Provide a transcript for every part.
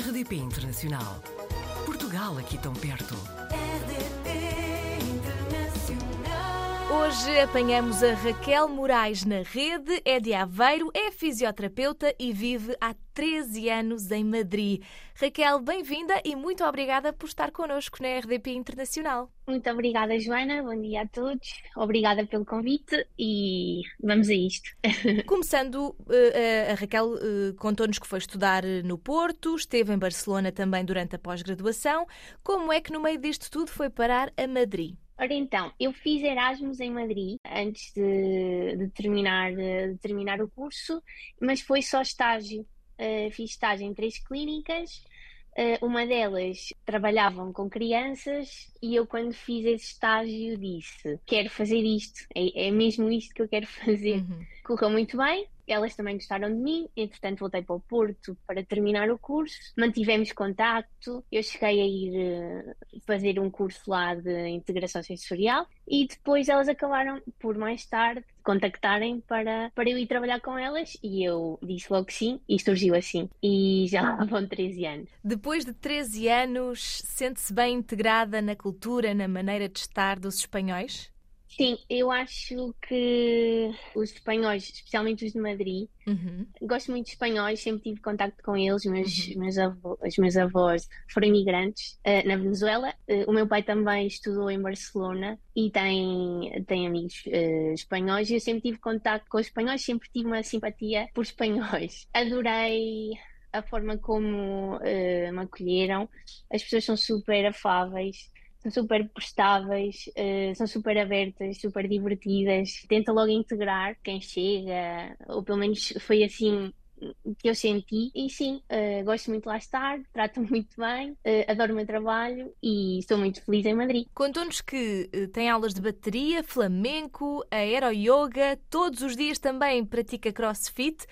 RDP Internacional. Portugal aqui tão perto. RDP. Hoje apanhamos a Raquel Moraes na rede, é de Aveiro, é fisioterapeuta e vive há 13 anos em Madrid. Raquel, bem-vinda e muito obrigada por estar connosco na RDP Internacional. Muito obrigada, Joana. Bom dia a todos. Obrigada pelo convite e vamos a isto. Começando, eh, a Raquel eh, contou-nos que foi estudar eh, no Porto, esteve em Barcelona também durante a pós-graduação. Como é que no meio disto tudo foi parar a Madrid? Ora então, eu fiz Erasmus em Madrid antes de, de terminar, de terminar o curso, mas foi só estágio. Uh, fiz estágio em três clínicas. Uh, uma delas trabalhavam com crianças e eu, quando fiz esse estágio, disse: Quero fazer isto, é, é mesmo isto que eu quero fazer. Uhum. Correu muito bem, elas também gostaram de mim, entretanto voltei para o Porto para terminar o curso, mantivemos contacto, eu cheguei a ir eh, fazer um curso lá de integração sensorial e depois elas acabaram por mais tarde contactarem para, para eu ir trabalhar com elas e eu disse logo que sim e surgiu assim e já lá vão 13 anos. Depois de 13 anos, sente-se bem integrada na cultura, na maneira de estar dos espanhóis? Sim, eu acho que os espanhóis, especialmente os de Madrid, Uhum. gosto muito de espanhóis, sempre tive contacto com eles, meus, Uhum. meus, avô- os meus avós foram imigrantes eh, na Venezuela. Eh, o meu pai também estudou em Barcelona e tem, tem amigos eh, espanhóis e eu sempre tive contacto com os espanhóis, sempre tive uma simpatia por espanhóis. Adorei a forma como me acolheram, as pessoas são super afáveis. São super prestáveis, eh, são super abertas, super divertidas. Tenta logo integrar quem chega, ou pelo menos foi assim que eu senti. E sim, eh, gosto muito de lá estar, trato-me muito bem, eh, adoro o meu trabalho e estou muito feliz em Madrid. Contou-nos que eh, tem aulas de bateria, flamenco, aero-yoga, todos os dias também pratica crossfit.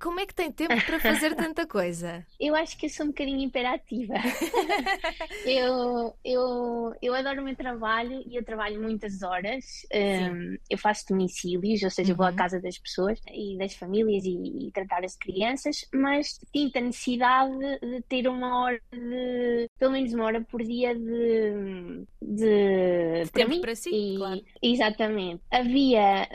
Como é que tem tempo para fazer tanta coisa? Eu acho que eu sou um bocadinho imperativa. eu, eu, eu adoro o meu trabalho e eu trabalho muitas horas. Um, eu faço domicílios, ou seja, vou à Uhum. casa das pessoas e das famílias e, e tratar as crianças, mas sinto a necessidade de ter uma hora de, pelo menos uma hora por dia de, de, para tempo mim. para si, E- claro. Exatamente. Havia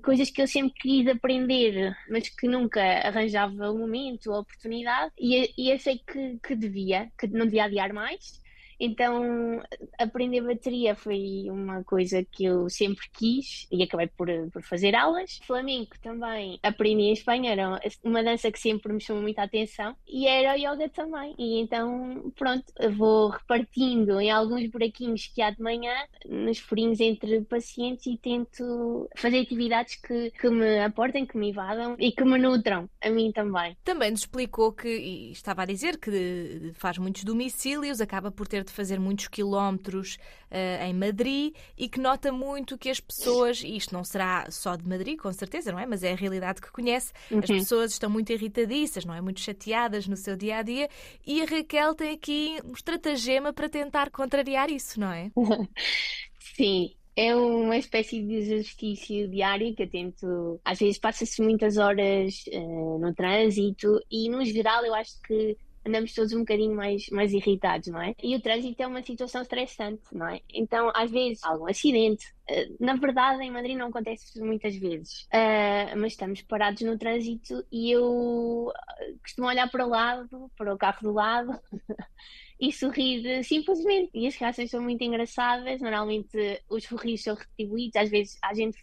coisas que eu sempre quis aprender, mas que nunca arranjava o momento, a oportunidade, e, e achei que, que devia, que não devia adiar mais. Então, aprender bateria foi uma coisa que eu sempre quis e acabei por, por fazer aulas. Flamenco também aprendi em Espanha, era uma dança que sempre me chamou muita atenção, e era o yoga também. E então, pronto, vou repartindo em alguns buraquinhos que há de manhã, nos furinhos entre pacientes, e tento fazer atividades que, que me aportem, que me invadam e que me nutram, a mim também. Também nos explicou que, e estava a dizer que faz muitos domicílios, acaba por ter de fazer muitos quilómetros eh, em Madrid e que nota muito que as pessoas, e isto não será só de Madrid, com certeza, não é? Mas é a realidade que conhece, as Uhum. pessoas estão muito irritadiças, não é? Muito chateadas no seu dia a dia e a Raquel tem aqui um estratagema para tentar contrariar isso, não é? Sim, é uma espécie de exercício diário que eu tento. Às vezes passa-se muitas horas eh, no trânsito e, no geral, eu acho que andamos todos um bocadinho mais, mais irritados, não é? E o trânsito é uma situação estressante, não é? Então, às vezes, há algum acidente. Eh, Na verdade, em Madrid não acontece muitas vezes, Eh, mas estamos parados no trânsito e eu eh, costumo olhar para o lado, para o carro do lado. e sorrir simplesmente. E as reações são muito engraçadas. Normalmente os sorrisos são retribuídos. Às vezes há gente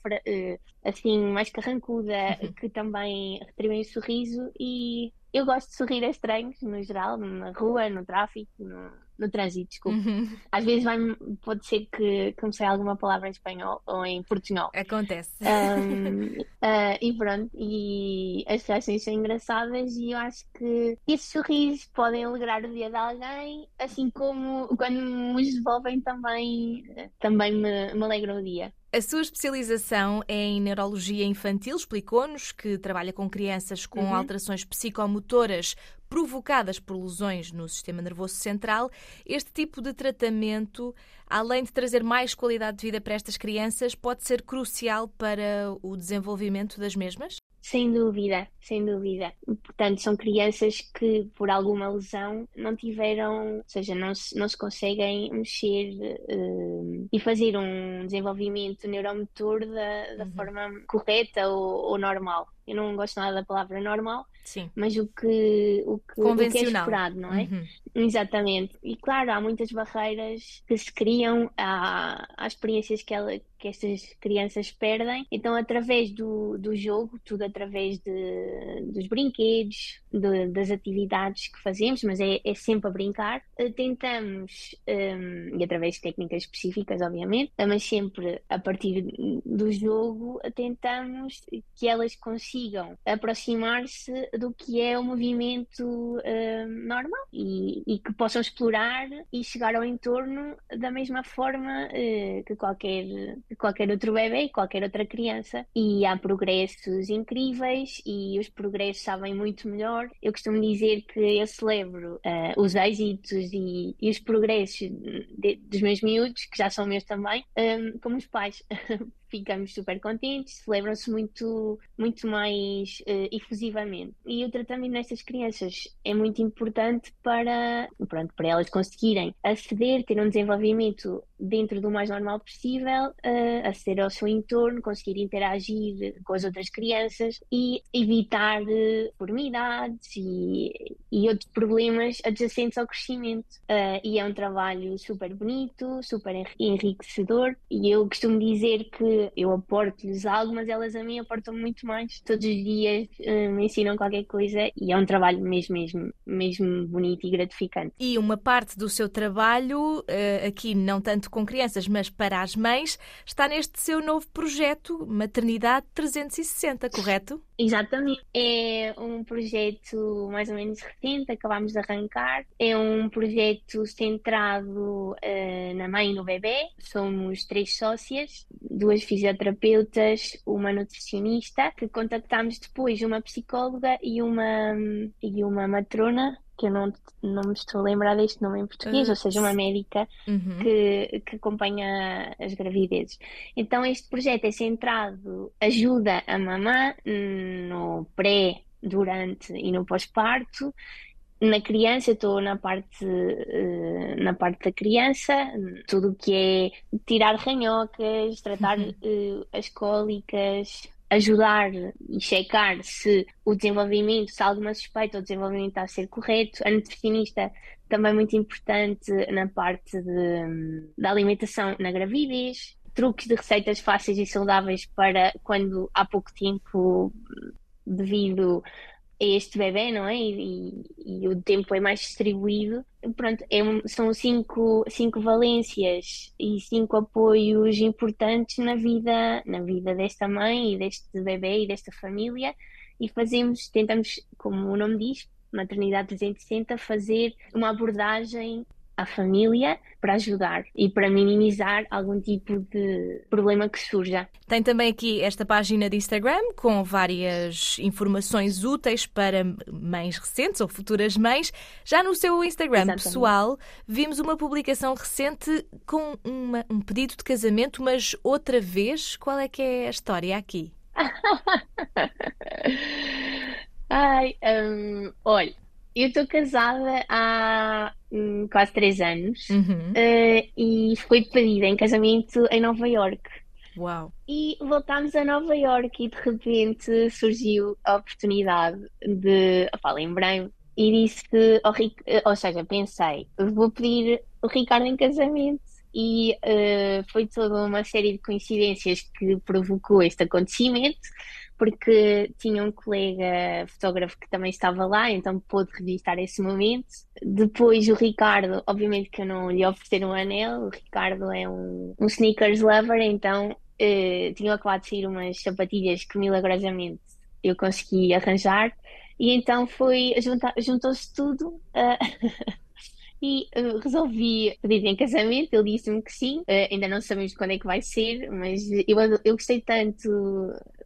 assim mais carrancuda que também retribui o sorriso. E eu gosto de sorrir a estranhos, no geral, na rua, no tráfico, no, no trânsito, desculpa. Uhum. Às vezes vai, pode ser que comecei alguma palavra em espanhol ou em portunhol. Acontece. Um, ah, e pronto, e as reações são engraçadas e eu acho que esses sorrisos podem alegrar o dia de alguém, assim como quando me os devolvem também, também me, me alegram o dia. A sua especialização é em neurologia infantil, explicou-nos que trabalha com crianças com Uhum. alterações psicomotoras provocadas por lesões no sistema nervoso central, este tipo de tratamento, além de trazer mais qualidade de vida para estas crianças, pode ser crucial para o desenvolvimento das mesmas? Sem dúvida, sem dúvida. Portanto, são crianças que, por alguma lesão, não tiveram, ou seja, não se, não se conseguem mexer uh, e fazer um desenvolvimento neuromotor da, da uhum. forma correta ou, ou normal. Eu não gosto nada da palavra normal, Sim. mas o que, o que, o que é esperado, não é? Uhum. Exatamente. E claro, há muitas barreiras que se criam à, às experiências que, ela, que estas crianças perdem. Então, através do, do jogo, tudo através de, dos brinquedos, de, das atividades que fazemos, mas é, é sempre a brincar, eh, tentamos, um, e através de técnicas específicas, obviamente, mas sempre a partir do jogo, tentamos que elas consigam aproximar-se do que é o movimento um, normal e, e, que possam explorar e chegar ao entorno da mesma forma uh, que qualquer, qualquer outro bebê e qualquer outra criança. E há progressos incríveis e os progressos sabem muito melhor. Eu costumo dizer que eu celebro uh, os êxitos e, e os progressos de, dos meus miúdos, que já são meus também, um, como os pais. ficamos super contentes, celebram-se muito, muito mais uh, efusivamente. E o tratamento nestas crianças é muito importante para, pronto, para elas conseguirem aceder, ter um desenvolvimento dentro do mais normal possível, uh, aceder ao seu entorno, conseguir interagir com as outras crianças e evitar uh, deformidades e, e outros problemas adjacentes ao crescimento. Uh, e é um trabalho super bonito, super enriquecedor e eu costumo dizer que eu aporto-lhes algo, mas elas a mim aportam muito mais. Todos os dias uh, me ensinam qualquer coisa e é um trabalho mesmo, mesmo, mesmo bonito e gratificante. E uma parte do seu trabalho, uh, aqui não tanto com crianças, mas para as mães, está neste seu novo projeto Maternidade 360, correto? Exatamente. É um projeto mais ou menos recente, acabámos de arrancar. É um projeto centrado uh, na mãe e no bebê. Somos três sócias, duas fisioterapeutas, uma nutricionista, que contactámos depois uma psicóloga e uma, e uma matrona que eu não, não me estou a lembrar deste nome em português, uh, ou seja, uma médica uhum. que, que acompanha as gravidezes. Então, este projeto é centrado, ajuda a mamã no pré, durante e no pós-parto. Na criança, estou na parte, uh, na parte da criança, tudo o que é tirar ranhocas, tratar uh, as cólicas, ajudar e checar se o desenvolvimento, se há alguma suspeita, o desenvolvimento está a ser correto. A nutricionista também muito importante na parte de, da alimentação na gravidez, truques de receitas fáceis e saudáveis para quando há pouco tempo, devido este bebê, não é? E, e, e, o tempo é mais distribuído. Pronto, é são cinco, cinco valências e cinco apoios importantes na vida, na vida desta mãe e deste bebê e desta família. E fazemos, tentamos, como o nome diz, Maternidade 360, fazer uma abordagem à família para ajudar e para minimizar algum tipo de problema que surja. Tem também aqui esta página de Instagram com várias informações úteis para mães recentes ou futuras mães. Já no seu Instagram Exatamente. pessoal, vimos uma publicação recente com uma, um pedido de casamento, mas outra vez, qual é que é a história aqui? Ai, um, olha, eu estou casada há hum, quase três anos uhum. uh, e fui pedida em casamento em Nova York. Uau! E voltámos a Nova York e de repente surgiu a oportunidade de. Opa, lembrei-me e disse, ao, eh, ou seja, pensei, vou pedir o Ricardo em casamento e uh, foi toda uma série de coincidências que provocou este acontecimento porque tinha um colega fotógrafo que também estava lá, então pôde registrar esse momento. Depois o Ricardo, obviamente que eu não lhe oferecer um anel, o Ricardo é um, um sneakers lover, então eh, tinha acabado de sair umas sapatilhas que milagrosamente eu consegui arranjar, e então foi, juntou-se tudo. Uh, e uh, resolvi pedir em casamento. Ele disse-me que sim, uh, ainda não sabemos quando é que vai ser, mas eu, eu gostei tanto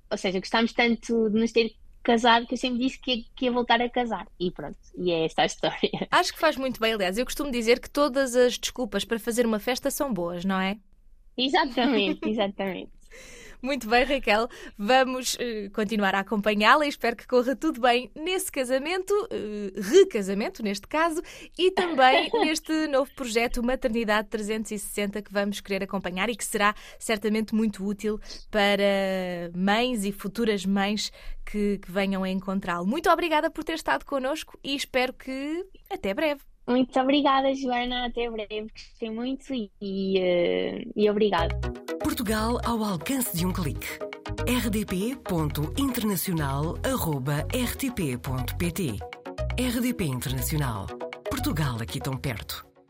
ou seja, gostámos tanto de nos ter casar, que eu sempre disse que ia, que ia voltar a casar. E pronto, e é esta a história. Acho que faz muito bem, aliás. Eu costumo dizer que todas as desculpas para fazer uma festa são boas, não é? Exatamente, exatamente. Muito bem, Raquel. Vamos uh, continuar a acompanhá-la e espero que corra tudo bem nesse casamento, uh, recasamento neste caso, e também neste novo projeto Maternidade 360 que vamos querer acompanhar e que será certamente muito útil para mães e futuras mães que, que venham a encontrá-lo. Muito obrigada por ter estado connosco e espero que até breve. Muito obrigada, Joana. Até breve. Gostei muito e, e, e obrigado. Portugal ao alcance de um clique. rdp.internacional.rtp.pt RDP Internacional. Portugal aqui tão perto.